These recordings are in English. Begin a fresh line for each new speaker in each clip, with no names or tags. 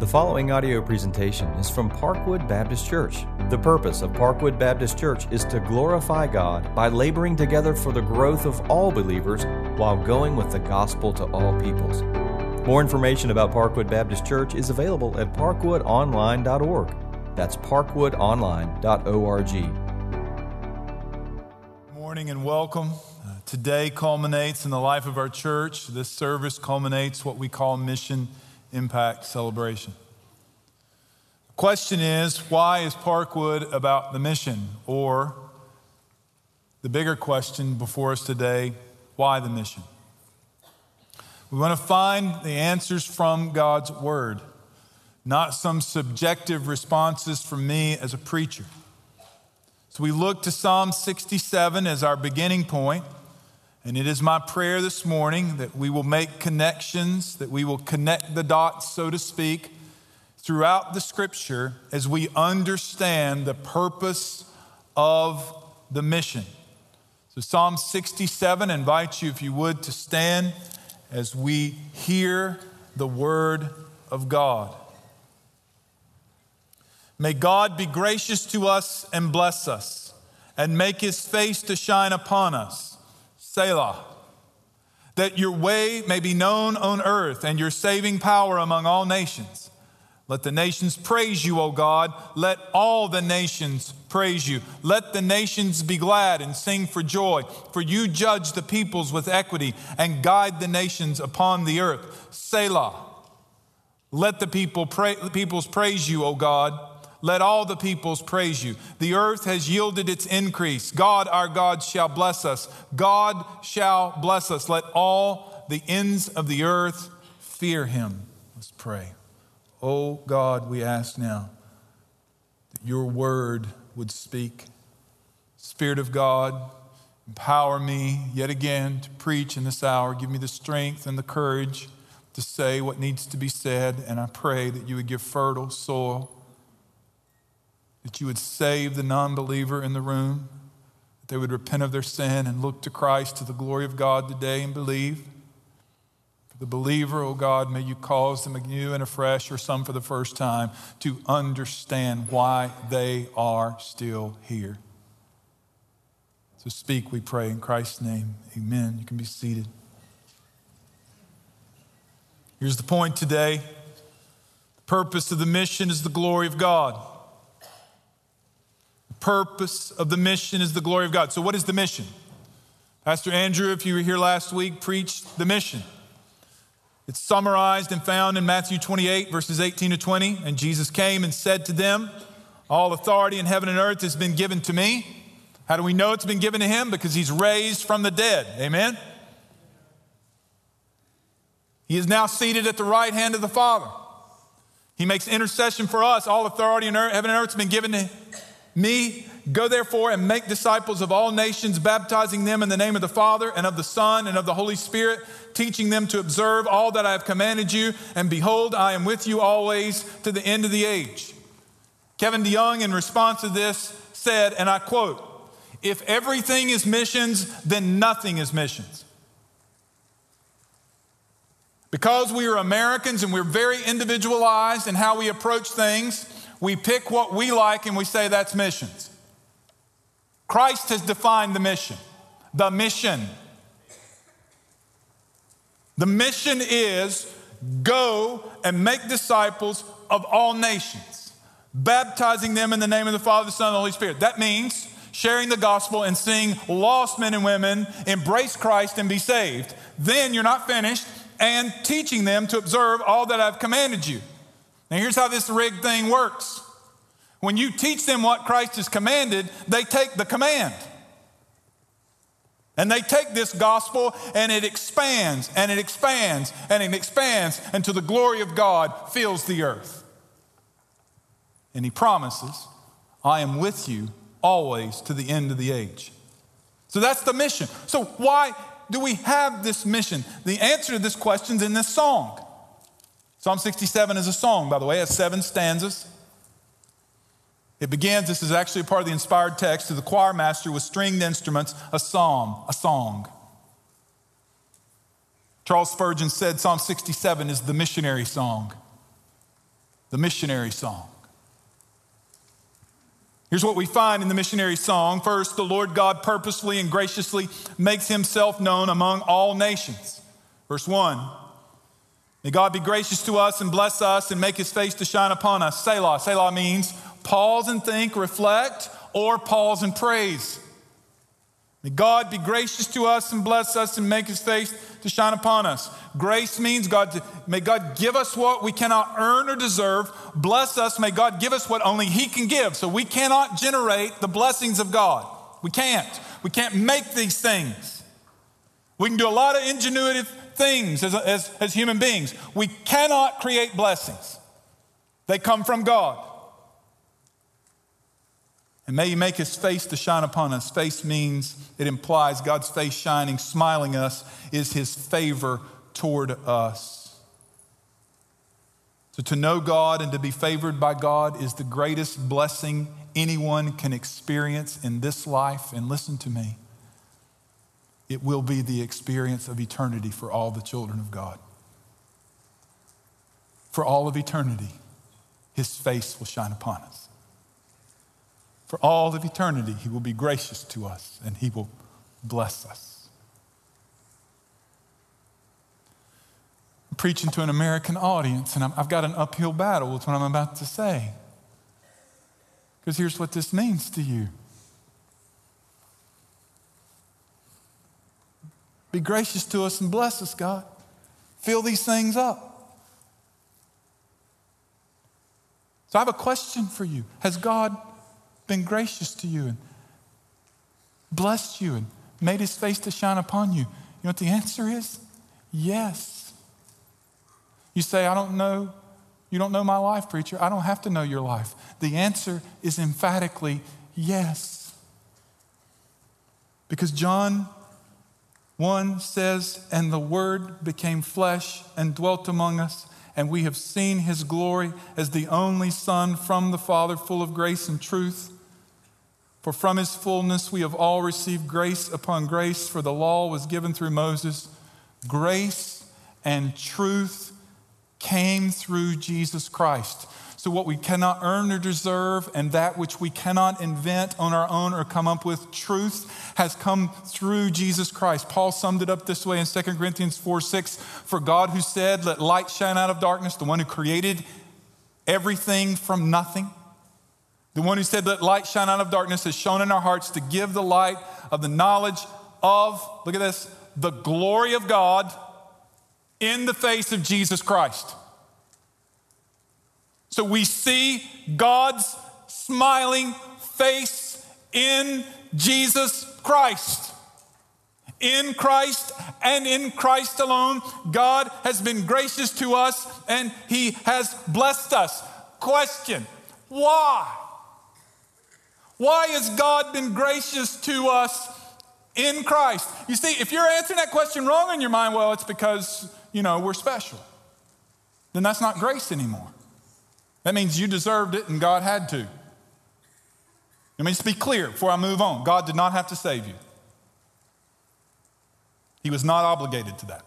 The following audio presentation is from Parkwood Baptist Church. The purpose of Parkwood Baptist Church is to glorify God by laboring together for the growth of all believers while going with the gospel to all peoples. More information about Parkwood Baptist Church is available at parkwoodonline.org. That's parkwoodonline.org.
Morning and welcome. Uh, today culminates in the life of our church. This service culminates what we call mission impact celebration. The question is why is Parkwood about the mission? Or the bigger question before us today why the mission? We want to find the answers from God's Word, not some subjective responses from me as a preacher. So we look to Psalm 67 as our beginning point. And it is my prayer this morning that we will make connections, that we will connect the dots, so to speak, throughout the scripture as we understand the purpose of the mission. So, Psalm 67 invites you, if you would, to stand as we hear the word of God. May God be gracious to us and bless us, and make his face to shine upon us Selah. That your way may be known on earth and your saving power among all nations. Let the nations praise you, O God. Let all the nations praise you. Let the nations be glad and sing for joy, for you judge the peoples with equity and guide the nations upon the earth. Selah. Let the people pray, the peoples praise you, O God. Let all the peoples praise you. The earth has yielded its increase. God, our God, shall bless us. God shall bless us. Let all the ends of the earth fear him. Let's pray. Oh God, we ask now that your word would speak. Spirit of God, empower me yet again to preach in this hour. Give me the strength and the courage to say what needs to be said. And I pray that you would give fertile soil that you would save the non believer in the room, that they would repent of their sin and look to Christ to the glory of God today and believe. For the believer, oh God, may you cause them anew and afresh, or some for the first time, to understand why they are still here. So speak, we pray, in Christ's name. Amen. You can be seated. Here's the point today. The purpose of the mission is the glory of God purpose of the mission is the glory of God. So, what is the mission? Pastor Andrew, if you were here last week, preached the mission. It's summarized and found in Matthew 28, verses 18 to 20. And Jesus came and said to them, All authority in heaven and earth has been given to me. How do we know it's been given to him? Because he's raised from the dead. Amen? He is now seated at the right hand of the Father. He makes intercession for us. All authority in heaven and earth has been given to me, go therefore and make disciples of all nations, baptizing them in the name of the Father and of the Son and of the Holy Spirit, teaching them to observe all that I have commanded you. And behold, I am with you always to the end of the age. Kevin DeYoung, in response to this, said, and I quote, if everything is missions, then nothing is missions. Because we are Americans and we're very individualized in how we approach things, we pick what we like and we say that's missions. Christ has defined the mission. The mission. The mission is go and make disciples of all nations, baptizing them in the name of the Father, the Son, and the Holy Spirit. That means sharing the gospel and seeing lost men and women embrace Christ and be saved. Then you're not finished, and teaching them to observe all that I've commanded you. Now, here's how this rigged thing works when you teach them what Christ has commanded, they take the command. And they take this gospel and it expands and it expands and it expands until the glory of God fills the earth. And he promises, I am with you always to the end of the age. So that's the mission. So, why do we have this mission? The answer to this question is in this song. Psalm 67 is a song, by the way, it has seven stanzas. It begins, this is actually a part of the inspired text, to the choir master with stringed instruments, a psalm, a song. Charles Spurgeon said Psalm 67 is the missionary song. the missionary song. Here's what we find in the missionary song. First, the Lord God purposefully and graciously makes himself known among all nations. Verse 1 May God be gracious to us and bless us and make his face to shine upon us. Selah. Selah means pause and think, reflect, or pause and praise. May God be gracious to us and bless us and make his face to shine upon us. Grace means God, may God give us what we cannot earn or deserve. Bless us, may God give us what only He can give. So we cannot generate the blessings of God. We can't. We can't make these things. We can do a lot of ingenuitive things as, as, as human beings. We cannot create blessings, they come from God. And may He make His face to shine upon us. Face means, it implies God's face shining, smiling us, is His favor toward us. So to know God and to be favored by God is the greatest blessing anyone can experience in this life. And listen to me, it will be the experience of eternity for all the children of God. For all of eternity, His face will shine upon us. For all of eternity, He will be gracious to us and He will bless us. I'm preaching to an American audience, and i have got an uphill battle with what I'm about to say. Because here's what this means to you Be gracious to us and bless us, God. Fill these things up. So I have a question for you. Has God been gracious to you and blessed you and made his face to shine upon you? You know what the answer is? Yes. You say, I don't know. You don't know my life, preacher. I don't have to know your life. The answer is emphatically yes. Because John 1 says, And the Word became flesh and dwelt among us, and we have seen his glory as the only Son from the Father, full of grace and truth. For from his fullness we have all received grace upon grace, for the law was given through Moses. Grace and truth came through Jesus Christ. So, what we cannot earn or deserve, and that which we cannot invent on our own or come up with, truth has come through Jesus Christ. Paul summed it up this way in 2 Corinthians 4 6 For God, who said, Let light shine out of darkness, the one who created everything from nothing, the one who said, Let light shine out of darkness, has shone in our hearts to give the light of the knowledge of, look at this, the glory of God in the face of Jesus Christ. So we see God's smiling face in Jesus Christ. In Christ and in Christ alone, God has been gracious to us and He has blessed us. Question Why? Why has God been gracious to us in Christ? You see, if you're answering that question wrong in your mind, well, it's because, you know, we're special. Then that's not grace anymore. That means you deserved it and God had to. Let me just be clear before I move on. God did not have to save you, He was not obligated to that.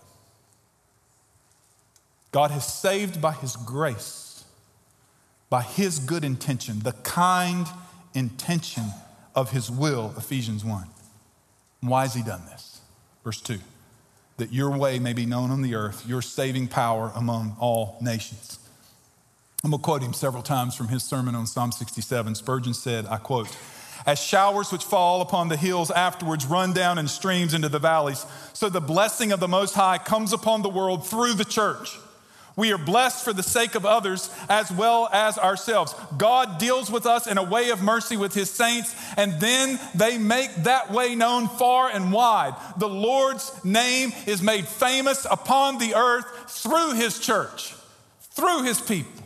God has saved by His grace, by His good intention, the kind intention of his will, Ephesians 1. why has he done this? Verse 2 that your way may be known on the earth, your saving power among all nations. I'm going to quote him several times from his sermon on Psalm 67. Spurgeon said, I quote, as showers which fall upon the hills afterwards run down in streams into the valleys, so the blessing of the Most High comes upon the world through the church. We are blessed for the sake of others as well as ourselves. God deals with us in a way of mercy with his saints, and then they make that way known far and wide. The Lord's name is made famous upon the earth through his church, through his people.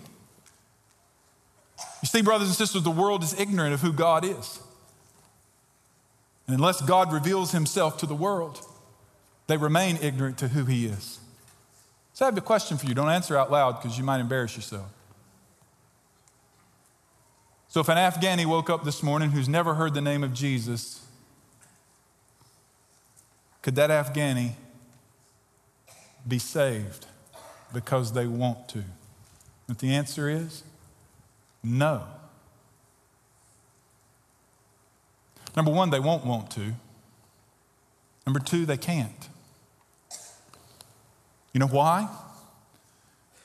You see, brothers and sisters, the world is ignorant of who God is. And unless God reveals himself to the world, they remain ignorant to who he is. So I have a question for you. Don't answer out loud because you might embarrass yourself. So, if an Afghani woke up this morning who's never heard the name of Jesus, could that Afghani be saved because they want to? But the answer is No. Number one, they won't want to. Number two, they can't. You know why?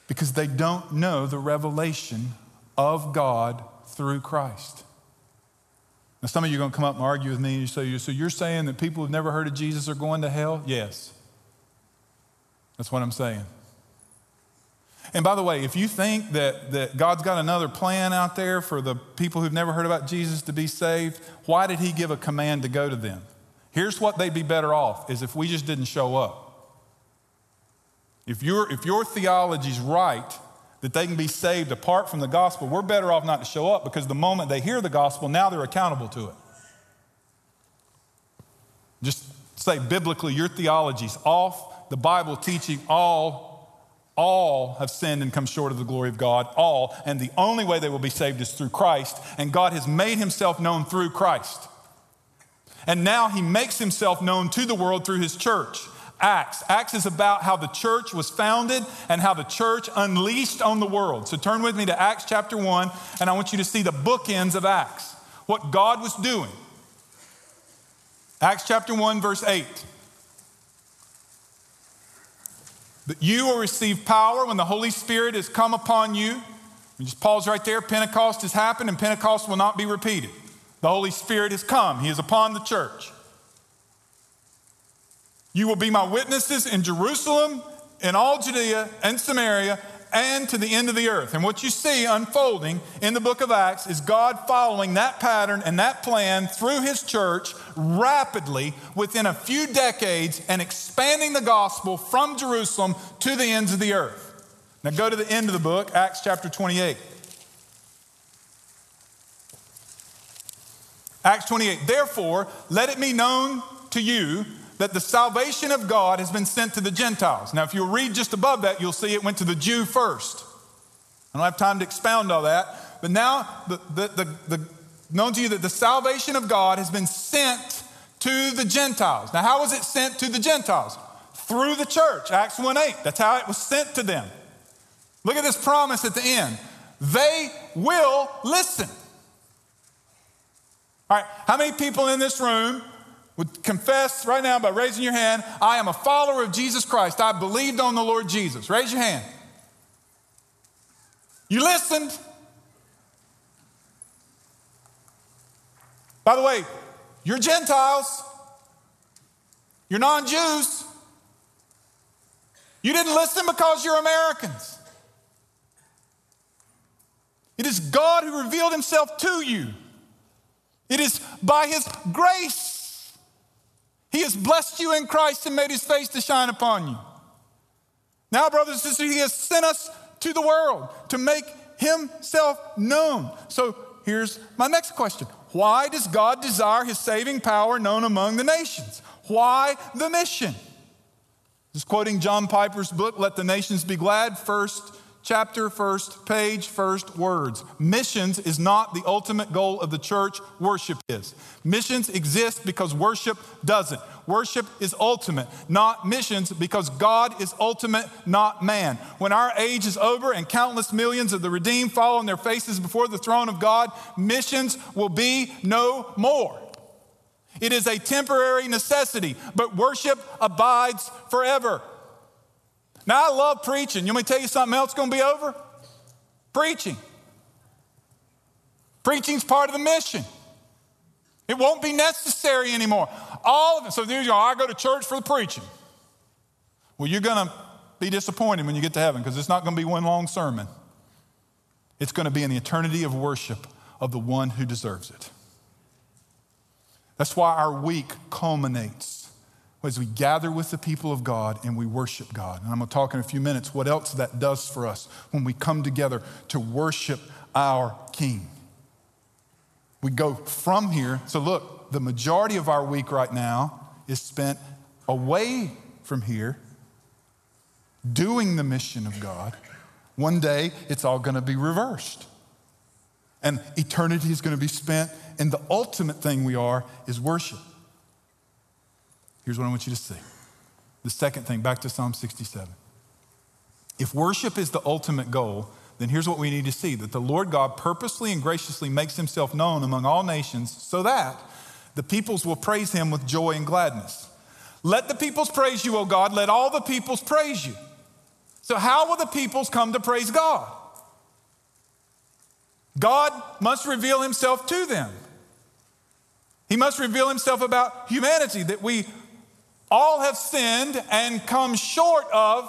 Because they don't know the revelation of God through Christ. Now, some of you are going to come up and argue with me and say, So you're saying that people who've never heard of Jesus are going to hell? Yes. That's what I'm saying. And by the way, if you think that, that God's got another plan out there for the people who've never heard about Jesus to be saved, why did He give a command to go to them? Here's what they'd be better off is if we just didn't show up. If, your if your theology's right, that they can be saved apart from the gospel, we're better off not to show up because the moment they hear the gospel, now they're accountable to it. Just say biblically, your theology's off. The Bible teaching all, all have sinned and come short of the glory of God, all. And the only way they will be saved is through Christ. And God has made himself known through Christ. And now he makes himself known to the world through his church. Acts. Acts is about how the church was founded and how the church unleashed on the world. So turn with me to Acts chapter 1, and I want you to see the bookends of Acts, what God was doing. Acts chapter 1, verse 8. But you will receive power when the Holy Spirit has come upon you. Just pause right there. Pentecost has happened, and Pentecost will not be repeated. The Holy Spirit has come, He is upon the church. You will be my witnesses in Jerusalem, in all Judea and Samaria, and to the end of the earth. And what you see unfolding in the book of Acts is God following that pattern and that plan through his church rapidly within a few decades and expanding the gospel from Jerusalem to the ends of the earth. Now go to the end of the book, Acts chapter 28. Acts 28. Therefore, let it be known to you that the salvation of God has been sent to the Gentiles. Now, if you read just above that, you'll see it went to the Jew first. I don't have time to expound all that, but now the, the, the, the known to you that the salvation of God has been sent to the Gentiles. Now, how was it sent to the Gentiles? Through the church, Acts 1 8. That's how it was sent to them. Look at this promise at the end. They will listen. All right, how many people in this room would confess right now by raising your hand, I am a follower of Jesus Christ. I believed on the Lord Jesus. Raise your hand. You listened. By the way, you're Gentiles, you're non Jews. You didn't listen because you're Americans. It is God who revealed himself to you. It is by his grace he has blessed you in Christ and made his face to shine upon you. Now, brothers and sisters, he has sent us to the world to make himself known. So here's my next question Why does God desire his saving power known among the nations? Why the mission? Just quoting John Piper's book, Let the Nations Be Glad, first chapter, first page, first words. Missions is not the ultimate goal of the church, worship is. Missions exist because worship doesn't. Worship is ultimate, not missions, because God is ultimate, not man. When our age is over and countless millions of the redeemed fall on their faces before the throne of God, missions will be no more. It is a temporary necessity, but worship abides forever. Now, I love preaching. You want me to tell you something else going to be over? Preaching. Preaching's part of the mission. It won't be necessary anymore. All of it. So there you go. I go to church for the preaching. Well, you're going to be disappointed when you get to heaven because it's not going to be one long sermon. It's going to be the eternity of worship of the one who deserves it. That's why our week culminates as we gather with the people of God and we worship God. And I'm going to talk in a few minutes what else that does for us when we come together to worship our King. We go from here. So, look, the majority of our week right now is spent away from here doing the mission of God. One day, it's all going to be reversed. And eternity is going to be spent, and the ultimate thing we are is worship. Here's what I want you to see. The second thing, back to Psalm 67. If worship is the ultimate goal, then here's what we need to see that the Lord God purposely and graciously makes himself known among all nations so that the peoples will praise him with joy and gladness. Let the peoples praise you, O God. Let all the peoples praise you. So, how will the peoples come to praise God? God must reveal himself to them. He must reveal himself about humanity, that we all have sinned and come short of.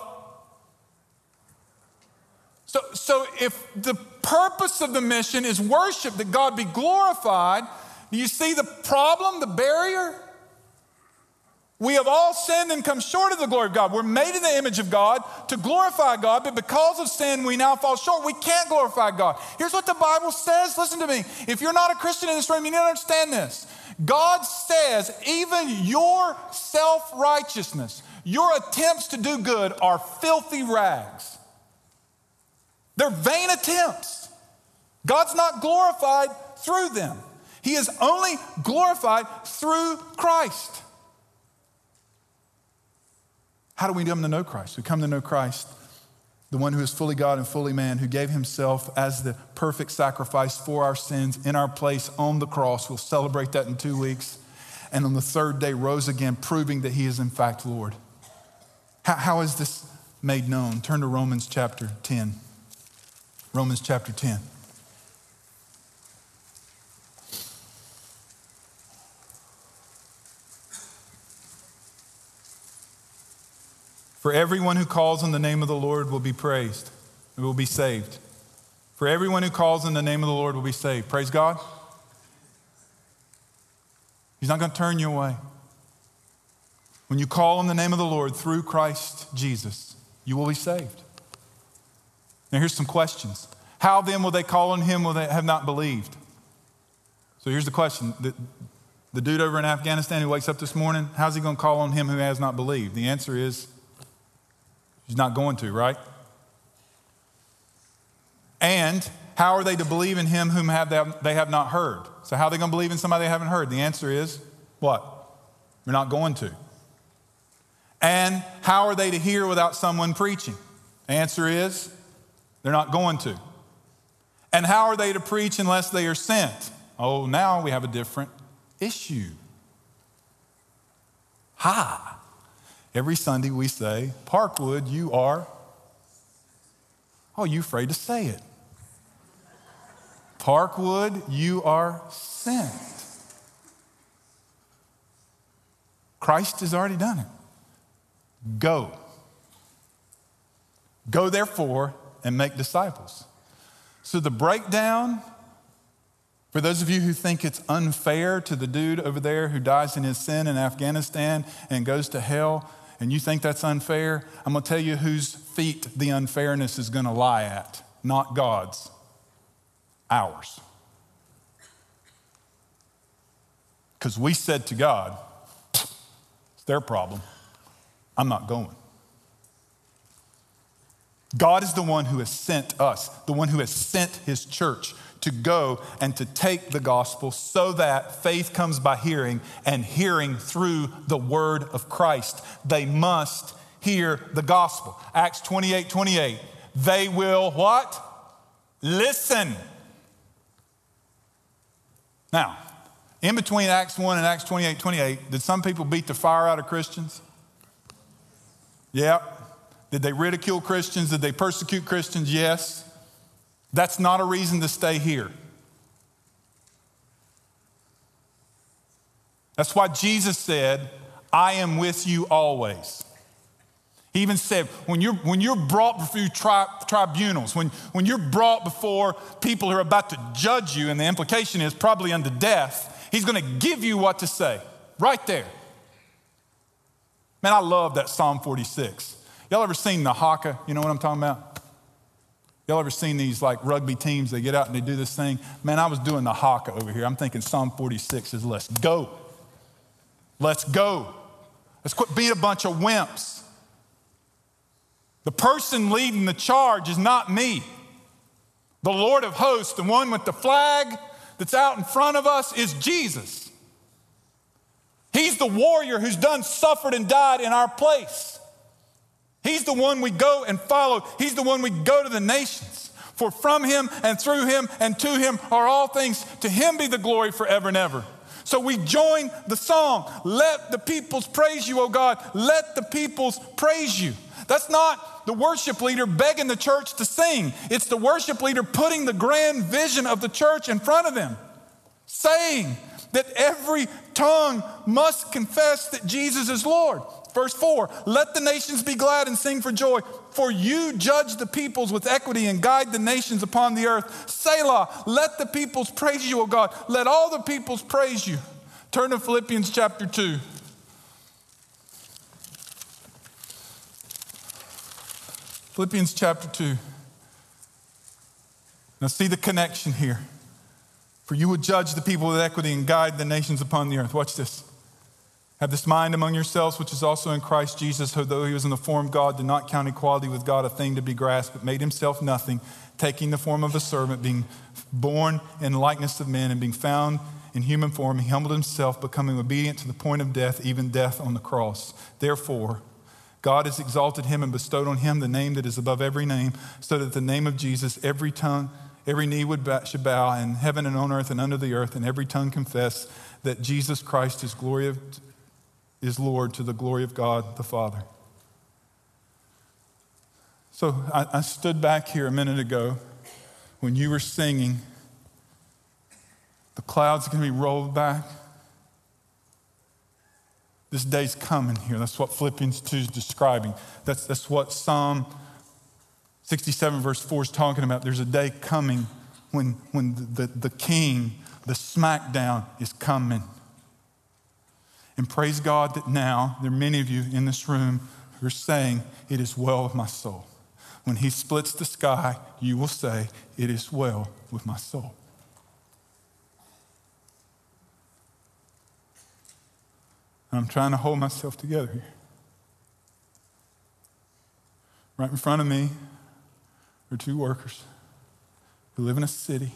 So, so if the purpose of the mission is worship, that God be glorified, do you see the problem, the barrier? We have all sinned and come short of the glory of God. We're made in the image of God to glorify God, but because of sin, we now fall short. We can't glorify God. Here's what the Bible says. Listen to me. If you're not a Christian in this room, you need to understand this. God says even your self righteousness, your attempts to do good are filthy rags. They're vain attempts. God's not glorified through them, He is only glorified through Christ. How do we come to know Christ? We come to know Christ, the one who is fully God and fully man, who gave himself as the perfect sacrifice for our sins in our place on the cross. We'll celebrate that in two weeks. And on the third day, rose again, proving that he is in fact Lord. how, how is this made known? Turn to Romans chapter 10. Romans chapter 10. For everyone who calls on the name of the Lord will be praised, and will be saved. For everyone who calls on the name of the Lord will be saved. Praise God. He's not going to turn you away. When you call on the name of the Lord through Christ Jesus, you will be saved. Now, here's some questions. How then will they call on him when they have not believed? So here's the question. The, the dude over in Afghanistan who wakes up this morning, how's he going to call on him who has not believed? The answer is He's not going to, right? And how are they to believe in him whom have they, have not heard? So, how are they going to believe in somebody they haven't heard? The answer is what? They're not going to. And how are they to hear without someone preaching? Answer is they're not going to. And how are they to preach unless they are sent? Oh, now we have a different issue. Ha! Every Sunday we say, Parkwood, you are. Oh, you afraid to say it. Parkwood, you are sent. Christ has already done it. Go. Go, therefore, and make disciples. So the breakdown, for those of you who think it's unfair to the dude over there who dies in his sin in Afghanistan and goes to hell, and you think that's unfair, I'm going to tell you whose feet the unfairness is going to lie at, not God's, ours. Because we said to God, it's their problem. I'm not going. God is the one who has sent us, the one who has sent his church to go and to take the gospel so that faith comes by hearing and hearing through the word of Christ. They must hear the gospel. Acts 28 28. They will what? Listen. Now, in between Acts 1 and Acts 28 28, did some people beat the fire out of Christians? Yeah. Did they ridicule Christians? Did they persecute Christians? Yes. That's not a reason to stay here. That's why Jesus said, I am with you always. He even said, when you're, when you're brought before tri- tribunals, when, when you're brought before people who are about to judge you, and the implication is probably unto death, he's going to give you what to say right there. Man, I love that Psalm 46. Y'all ever seen the haka? You know what I'm talking about? Y'all ever seen these like rugby teams? They get out and they do this thing. Man, I was doing the haka over here. I'm thinking Psalm 46 is let's go. Let's go. Let's quit being a bunch of wimps. The person leading the charge is not me. The Lord of hosts, the one with the flag that's out in front of us, is Jesus. He's the warrior who's done suffered and died in our place. He's the one we go and follow. He's the one we go to the nations. For from him and through him and to him are all things. To him be the glory forever and ever. So we join the song, Let the peoples praise you, O God. Let the peoples praise you. That's not the worship leader begging the church to sing. It's the worship leader putting the grand vision of the church in front of them, saying that every tongue must confess that Jesus is Lord. Verse 4 Let the nations be glad and sing for joy, for you judge the peoples with equity and guide the nations upon the earth. Selah, let the peoples praise you, O God. Let all the peoples praise you. Turn to Philippians chapter 2. Philippians chapter 2. Now, see the connection here. For you would judge the people with equity and guide the nations upon the earth. Watch this. Have this mind among yourselves, which is also in Christ Jesus, who, though he was in the form of God, did not count equality with God a thing to be grasped, but made himself nothing, taking the form of a servant, being born in likeness of men, and being found in human form, he humbled himself, becoming obedient to the point of death, even death on the cross. Therefore, God has exalted him and bestowed on him the name that is above every name, so that the name of Jesus, every tongue, every knee would bow, should bow in heaven and on earth and under the earth, and every tongue confess that Jesus Christ is, glory of, is Lord to the glory of God the Father. So I, I stood back here a minute ago when you were singing, The clouds are going to be rolled back. This day's coming here. That's what Philippians 2 is describing. That's, that's what Psalm 67, verse 4 is talking about. There's a day coming when, when the, the, the king, the smackdown is coming. And praise God that now there are many of you in this room who are saying, It is well with my soul. When he splits the sky, you will say, It is well with my soul. I'm trying to hold myself together here. Right in front of me are two workers who live in a city,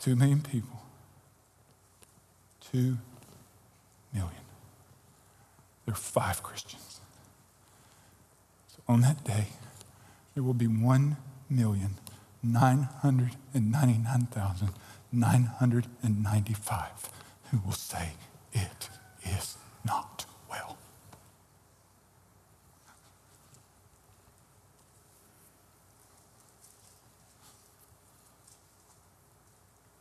two million people. Two million. There are five Christians. So on that day, there will be 1,999,995 who will say, It is not well.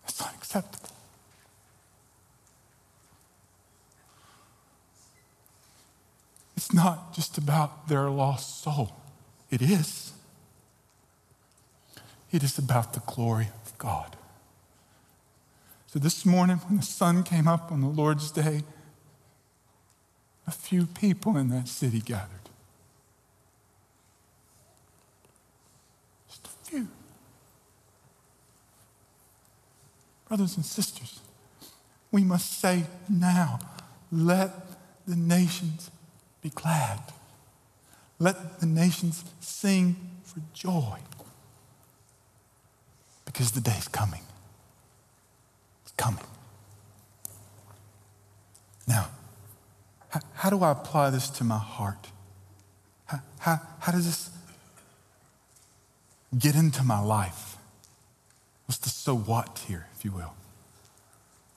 That's not acceptable. It's not just about their lost soul. It is. It is about the glory of God. So this morning, when the sun came up on the Lord's day, a few people in that city gathered. Just a few. Brothers and sisters, we must say now, let the nations be glad. Let the nations sing for joy. Because the day's coming. It's coming. Now, how, how do I apply this to my heart? How, how, how does this get into my life? What's the so what here, if you will?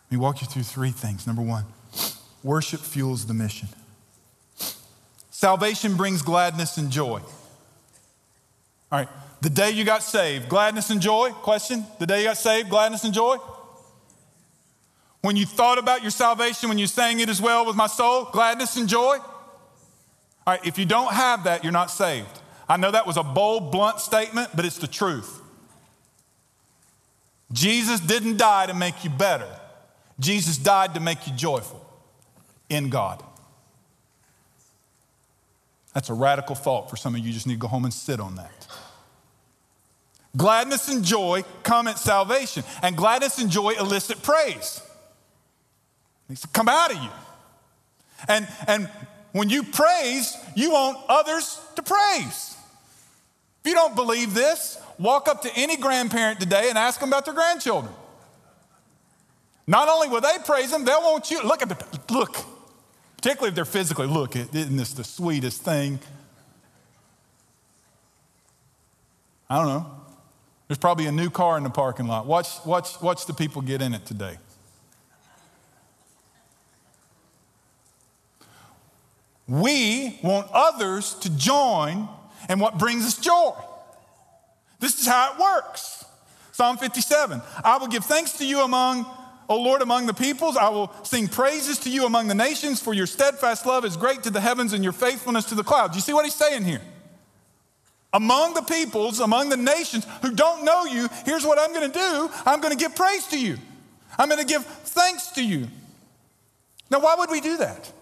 Let me walk you through three things. Number one, worship fuels the mission. Salvation brings gladness and joy. All right, the day you got saved, gladness and joy? Question? The day you got saved, gladness and joy? When you thought about your salvation, when you sang it as well with my soul, gladness and joy? All right, if you don't have that, you're not saved. I know that was a bold, blunt statement, but it's the truth. Jesus didn't die to make you better, Jesus died to make you joyful in God. That's a radical thought for some of you. You just need to go home and sit on that. Gladness and joy come at salvation, and gladness and joy elicit praise needs to come out of you. And, and when you praise, you want others to praise. If you don't believe this, walk up to any grandparent today and ask them about their grandchildren. Not only will they praise them, they'll want you. Look at the look, particularly if they're physically. Look, isn't this the sweetest thing? I don't know. There's probably a new car in the parking lot. Watch, watch, watch the people get in it today. We want others to join in what brings us joy. This is how it works. Psalm 57 I will give thanks to you among, O Lord, among the peoples. I will sing praises to you among the nations, for your steadfast love is great to the heavens and your faithfulness to the clouds. You see what he's saying here? Among the peoples, among the nations who don't know you, here's what I'm going to do I'm going to give praise to you, I'm going to give thanks to you. Now, why would we do that?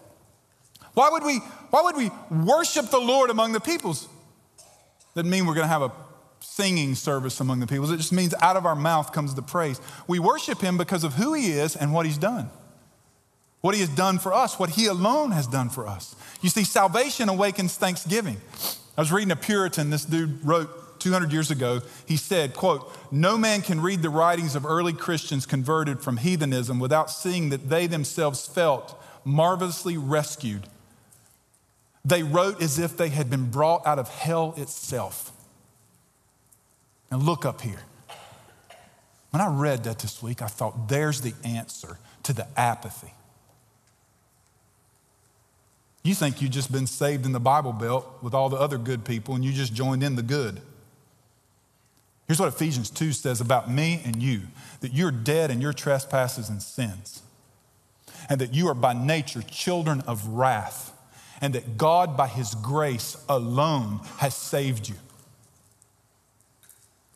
Why would we, why would we worship the Lord among the peoples? Doesn't mean we're going to have a singing service among the peoples. It just means out of our mouth comes the praise. We worship him because of who he is and what he's done. What he has done for us, what he alone has done for us. You see, salvation awakens thanksgiving. I was reading a Puritan, this dude wrote 200 years ago. He said, quote, no man can read the writings of early Christians converted from heathenism without seeing that they themselves felt marvelously rescued they wrote as if they had been brought out of hell itself. Now, look up here. When I read that this week, I thought, there's the answer to the apathy. You think you've just been saved in the Bible Belt with all the other good people and you just joined in the good. Here's what Ephesians 2 says about me and you that you're dead in your trespasses and sins, and that you are by nature children of wrath and that God, by His grace alone, has saved you.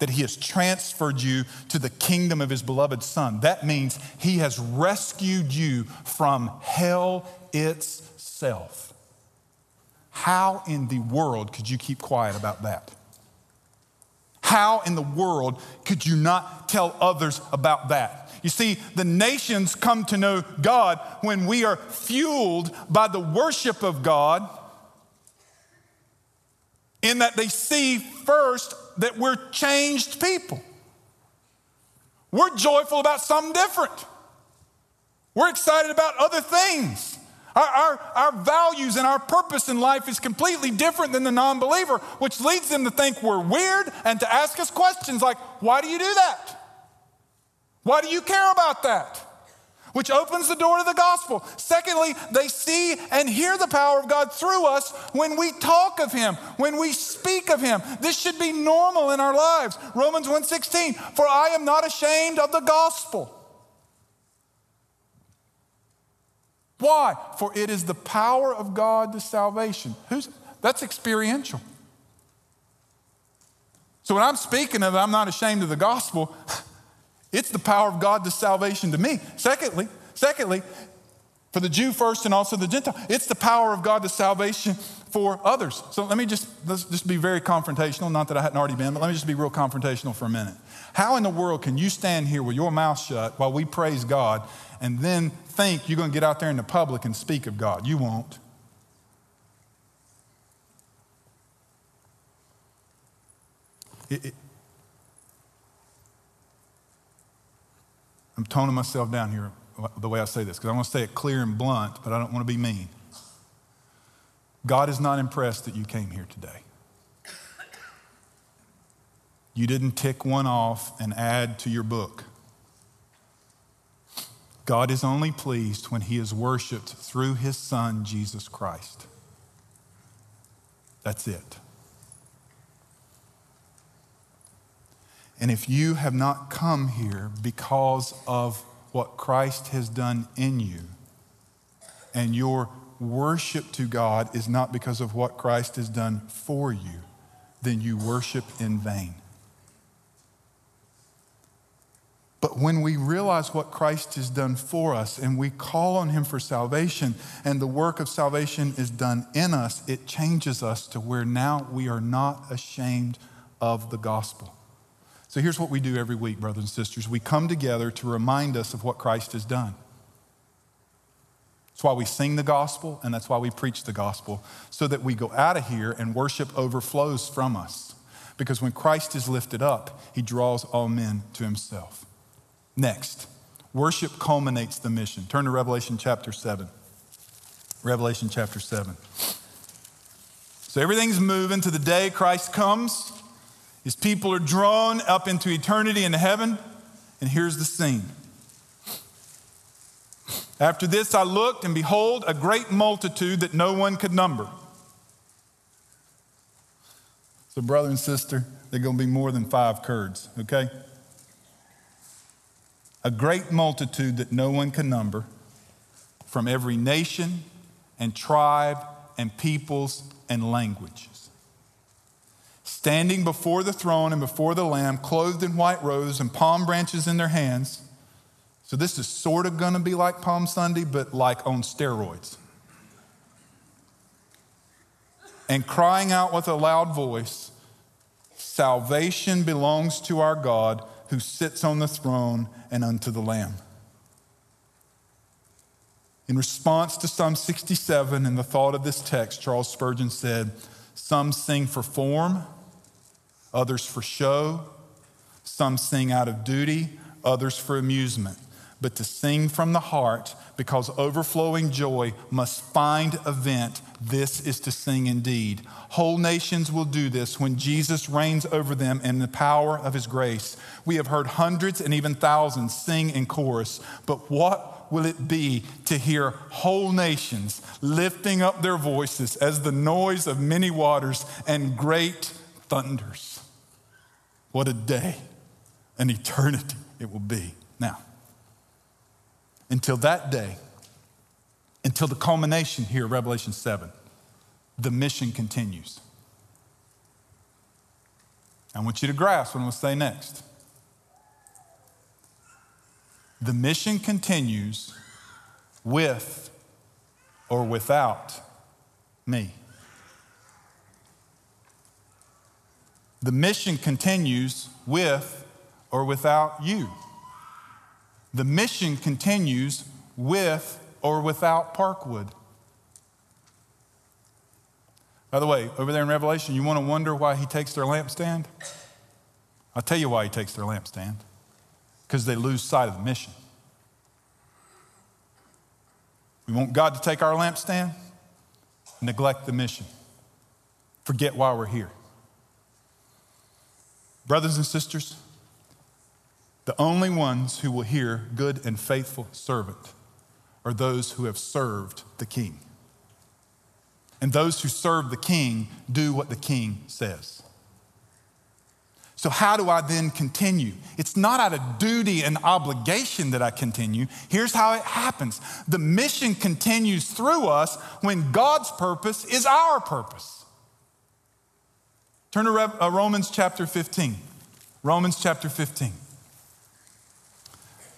That He has transferred you to the kingdom of His beloved Son. That means He has rescued you from hell itself. How in the world could you keep quiet about that? How in the world could you not tell others about that? You see, the nations come to know God when we are fueled by the worship of God, in that they see first that we're changed people. We're joyful about something different. We're excited about other things. Our, our, our, values and our purpose in life is completely different than the non believer, which leads them to think we're weird and to ask us questions like, why do you do that? Why do you care about that? Which opens the door to the gospel. Secondly, they see and hear the power of God through us when we talk of him, when we speak of him. This should be normal in our lives. Romans 1:16, for I am not ashamed of the gospel. Why? For it is the power of God to salvation. Who's that's experiential. So when I'm speaking of it, I'm not ashamed of the gospel. It's the power of God to salvation to me. Secondly, secondly, for the Jew first and also the Gentile, it's the power of God to salvation for others. So let me just let's just be very confrontational. Not that I hadn't already been, but let me just be real confrontational for a minute. How in the world can you stand here with your mouth shut while we praise God and then think you're going to get out there in the public and speak of God? You won't. It, it, I'm toning myself down here the way I say this because I want to say it clear and blunt, but I don't want to be mean. God is not impressed that you came here today. You didn't tick one off and add to your book. God is only pleased when he is worshiped through his son, Jesus Christ. That's it. And if you have not come here because of what Christ has done in you, and your worship to God is not because of what Christ has done for you, then you worship in vain. But when we realize what Christ has done for us and we call on Him for salvation, and the work of salvation is done in us, it changes us to where now we are not ashamed of the gospel. So here's what we do every week, brothers and sisters we come together to remind us of what Christ has done. That's why we sing the gospel, and that's why we preach the gospel, so that we go out of here and worship overflows from us. Because when Christ is lifted up, he draws all men to himself. Next, worship culminates the mission. Turn to Revelation chapter 7. Revelation chapter 7. So everything's moving to the day Christ comes His people are drawn up into eternity into heaven, and here's the scene. After this, I looked, and behold, a great multitude that no one could number. So, brother and sister, they're going to be more than five Kurds, okay? A great multitude that no one can number from every nation and tribe and peoples and languages. Standing before the throne and before the Lamb, clothed in white robes and palm branches in their hands. So, this is sort of going to be like Palm Sunday, but like on steroids. And crying out with a loud voice, Salvation belongs to our God who sits on the throne and unto the Lamb. In response to Psalm 67 and the thought of this text, Charles Spurgeon said, Some sing for form, others for show, some sing out of duty, others for amusement. But to sing from the heart, because overflowing joy must find a vent, this is to sing indeed. Whole nations will do this when Jesus reigns over them in the power of his grace. We have heard hundreds and even thousands sing in chorus, but what will it be to hear whole nations lifting up their voices as the noise of many waters and great thunders? What a day, an eternity it will be. Now, until that day, until the culmination here, Revelation 7, the mission continues. I want you to grasp what I'm going to say next. The mission continues with or without me. The mission continues with or without you. The mission continues with or without Parkwood. By the way, over there in Revelation, you want to wonder why he takes their lampstand? I'll tell you why he takes their lampstand because they lose sight of the mission. We want God to take our lampstand, neglect the mission, forget why we're here. Brothers and sisters, the only ones who will hear good and faithful servant are those who have served the king. And those who serve the king do what the king says. So, how do I then continue? It's not out of duty and obligation that I continue. Here's how it happens the mission continues through us when God's purpose is our purpose. Turn to uh, Romans chapter 15. Romans chapter 15.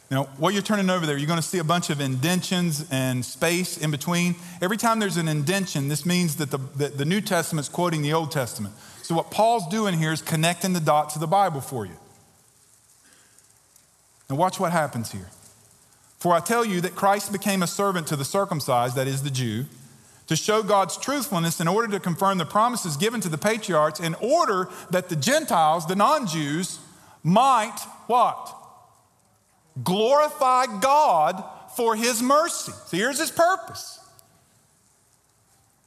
Now, what you're turning over there, you're going to see a bunch of indentions and space in between. Every time there's an indention, this means that the, the, the New Testament's quoting the Old Testament. So, what Paul's doing here is connecting the dots of the Bible for you. Now, watch what happens here. For I tell you that Christ became a servant to the circumcised, that is the Jew, to show God's truthfulness in order to confirm the promises given to the patriarchs, in order that the Gentiles, the non Jews, might what? Glorify God for his mercy. So here's his purpose.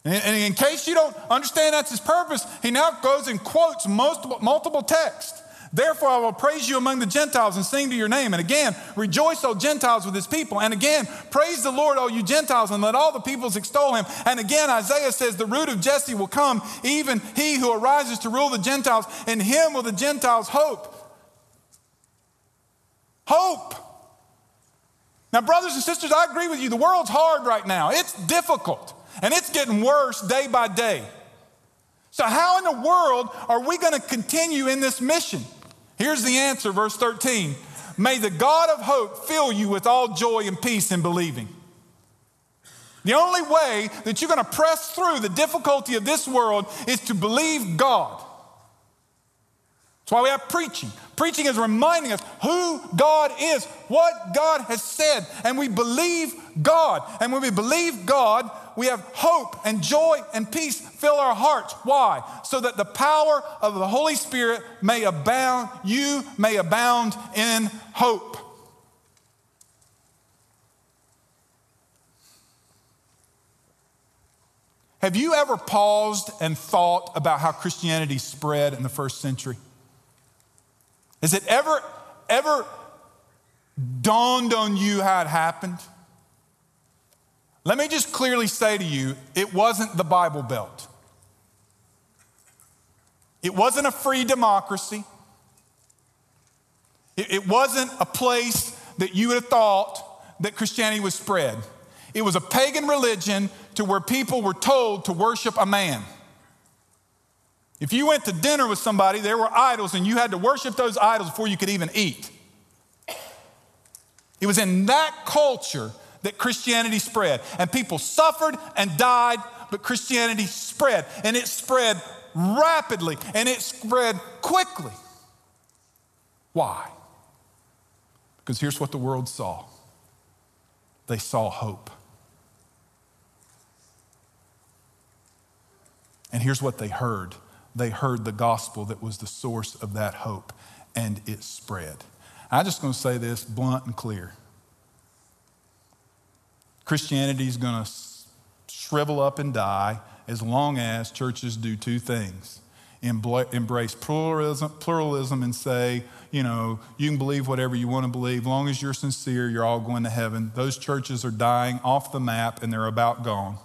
And in case you don't understand that's his purpose, he now goes and quotes multiple, multiple texts. Therefore, I will praise you among the Gentiles and sing to your name. And again, rejoice, O Gentiles, with his people. And again, praise the Lord, O you Gentiles, and let all the peoples extol him. And again, Isaiah says, The root of Jesse will come, even he who arises to rule the Gentiles. In him will the Gentiles hope. Hope. Now, brothers and sisters, I agree with you. The world's hard right now, it's difficult. And it's getting worse day by day. So, how in the world are we going to continue in this mission? Here's the answer, verse 13. May the God of hope fill you with all joy and peace in believing. The only way that you're going to press through the difficulty of this world is to believe God. That's why we have preaching. Preaching is reminding us who God is, what God has said, and we believe God. And when we believe God, we have hope and joy and peace fill our hearts. Why? So that the power of the Holy Spirit may abound, you may abound in hope. Have you ever paused and thought about how Christianity spread in the first century? Has it ever, ever dawned on you how it happened? Let me just clearly say to you it wasn't the Bible Belt. It wasn't a free democracy. It, it wasn't a place that you would have thought that Christianity was spread. It was a pagan religion to where people were told to worship a man. If you went to dinner with somebody, there were idols, and you had to worship those idols before you could even eat. It was in that culture that Christianity spread, and people suffered and died, but Christianity spread, and it spread rapidly, and it spread quickly. Why? Because here's what the world saw they saw hope. And here's what they heard they heard the gospel that was the source of that hope, and it spread. I'm just going to say this blunt and clear Christianity is going to shrivel up and die as long as churches do two things embrace pluralism, pluralism and say, you know, you can believe whatever you want to believe. Long as you're sincere, you're all going to heaven. Those churches are dying off the map and they're about gone.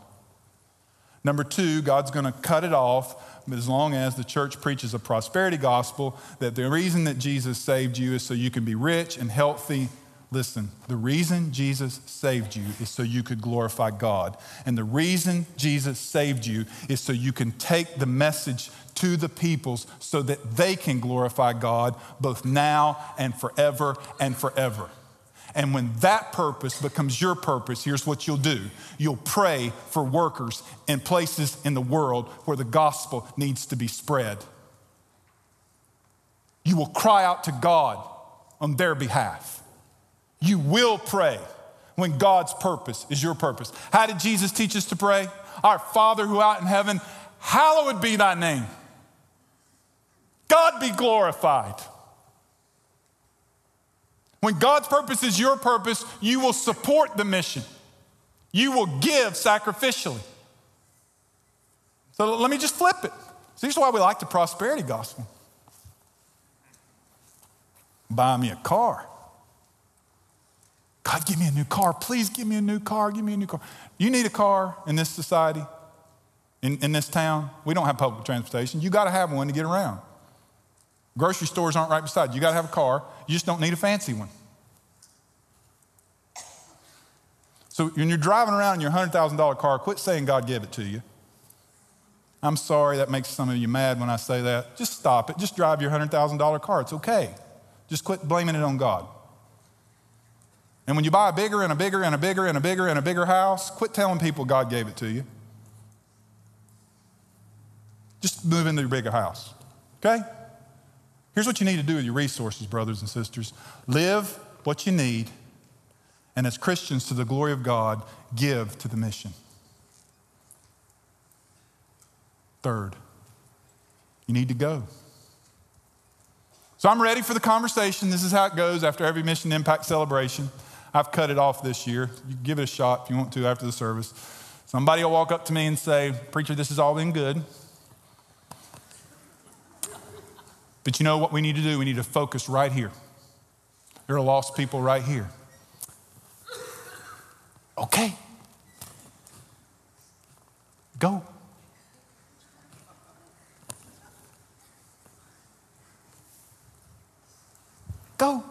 Number two, God's going to cut it off as long as the church preaches a prosperity gospel that the reason that Jesus saved you is so you can be rich and healthy Listen, the reason Jesus saved you is so you could glorify God. And the reason Jesus saved you is so you can take the message to the peoples so that they can glorify God both now and forever and forever. And when that purpose becomes your purpose, here's what you'll do you'll pray for workers in places in the world where the gospel needs to be spread. You will cry out to God on their behalf. You will pray when God's purpose is your purpose. How did Jesus teach us to pray? Our Father who art in heaven, hallowed be thy name. God be glorified. When God's purpose is your purpose, you will support the mission. You will give sacrificially. So let me just flip it. So this is why we like the prosperity gospel. Buy me a car. God, give me a new car. Please give me a new car. Give me a new car. You need a car in this society, in, in this town. We don't have public transportation. You got to have one to get around. Grocery stores aren't right beside you. You got to have a car. You just don't need a fancy one. So when you're driving around in your $100,000 car, quit saying God gave it to you. I'm sorry that makes some of you mad when I say that. Just stop it. Just drive your $100,000 car. It's okay. Just quit blaming it on God. And when you buy a bigger and a bigger and a bigger and a bigger and a bigger house, quit telling people God gave it to you. Just move into your bigger house. Okay? Here's what you need to do with your resources, brothers and sisters live what you need, and as Christians, to the glory of God, give to the mission. Third, you need to go. So I'm ready for the conversation. This is how it goes after every Mission Impact celebration. I've cut it off this year. You give it a shot if you want to after the service. Somebody will walk up to me and say, Preacher, this has all been good. But you know what we need to do? We need to focus right here. There are lost people right here. Okay. Go. Go.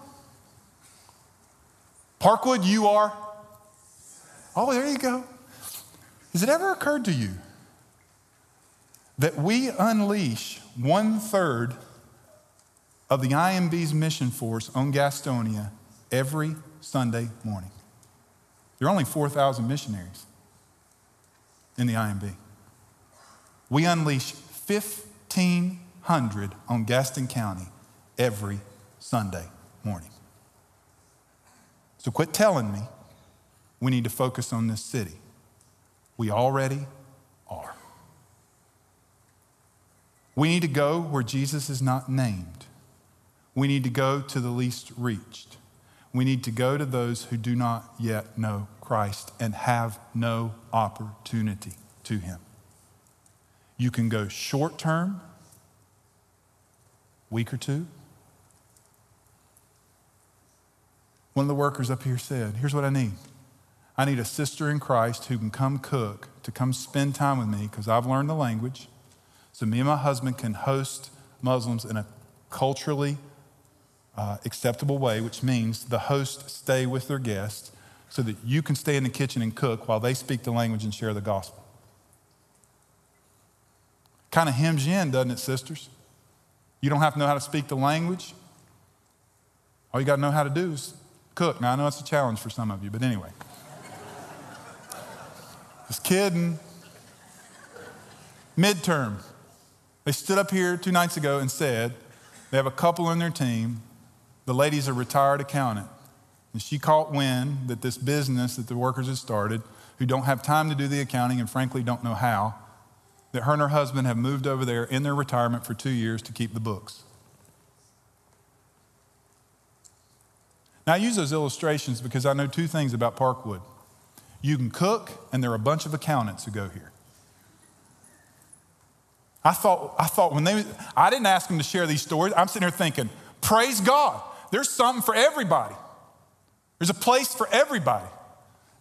Parkwood, you are? Oh, there you go. Has it ever occurred to you that we unleash one third of the IMB's mission force on Gastonia every Sunday morning? There are only 4,000 missionaries in the IMB. We unleash 1,500 on Gaston County every Sunday morning. So quit telling me we need to focus on this city. We already are. We need to go where Jesus is not named. We need to go to the least reached. We need to go to those who do not yet know Christ and have no opportunity to Him. You can go short term, week or two, One of the workers up here said, Here's what I need I need a sister in Christ who can come cook, to come spend time with me because I've learned the language. So me and my husband can host Muslims in a culturally uh, acceptable way, which means the host stay with their guests so that you can stay in the kitchen and cook while they speak the language and share the gospel. Kind of hems you in, doesn't it, sisters? You don't have to know how to speak the language. All you got to know how to do is cook. Now, I know it's a challenge for some of you, but anyway. Just kidding. Midterm. They stood up here two nights ago and said they have a couple on their team. The lady's a retired accountant. And she caught wind that this business that the workers had started, who don't have time to do the accounting and frankly don't know how, that her and her husband have moved over there in their retirement for two years to keep the books. Now, I use those illustrations because I know two things about Parkwood. You can cook, and there are a bunch of accountants who go here. I thought, I thought when they, I didn't ask them to share these stories. I'm sitting here thinking, praise God, there's something for everybody. There's a place for everybody.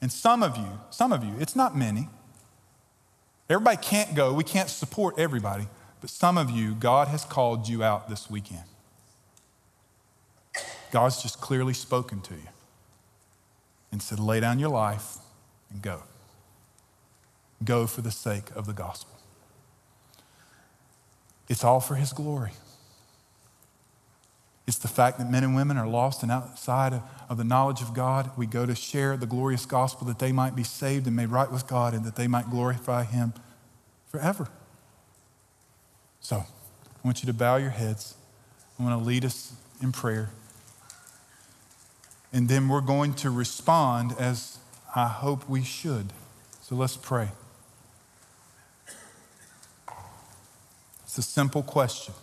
And some of you, some of you, it's not many. Everybody can't go. We can't support everybody. But some of you, God has called you out this weekend. God's just clearly spoken to you and said, lay down your life and go. Go for the sake of the gospel. It's all for His glory. It's the fact that men and women are lost and outside of, of, the knowledge of God. We go to share the glorious gospel that they might be saved and made right with God and that they might glorify Him forever. So, I want you to bow your heads. I want to lead us in prayer. And then we're going to respond as I hope we should. So let's pray. It's a simple question.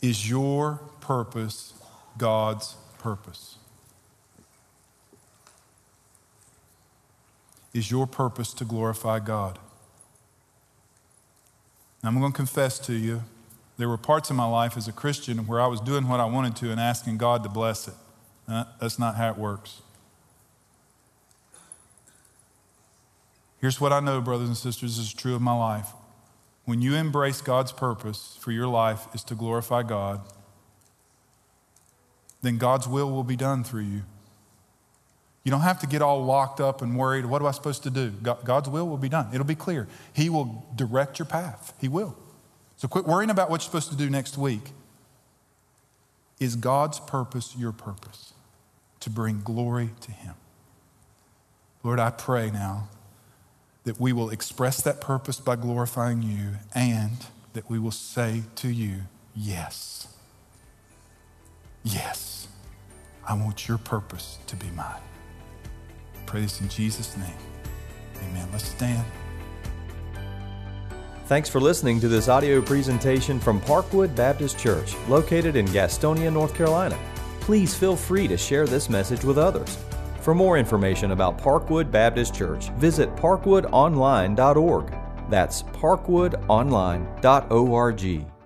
Is your purpose God's purpose? Is your purpose to glorify God? Now, I'm going to confess to you there were parts of my life as a Christian where I was doing what I wanted to and asking God to bless it. That's not how it works. Here's what I know, brothers and sisters, this is true of my life. When you embrace God's purpose for your life is to glorify God, then God's will will be done through you. You don't have to get all locked up and worried. What am I supposed to do? God's will will be done. It'll be clear. He will direct your path. He will. So quit worrying about what you're supposed to do next week. Is God's purpose your purpose? To bring glory to Him. Lord, I pray now that we will express that purpose by glorifying you and that we will say to you, Yes. Yes. I want your purpose to be mine. pray this in Jesus' name. Amen. Let's stand.
Thanks for listening to this audio presentation from Parkwood Baptist Church, located in Gastonia, North Carolina. Please feel free to share this message with others. For more information about Parkwood Baptist Church, visit parkwoodonline.org. That's parkwoodonline.org.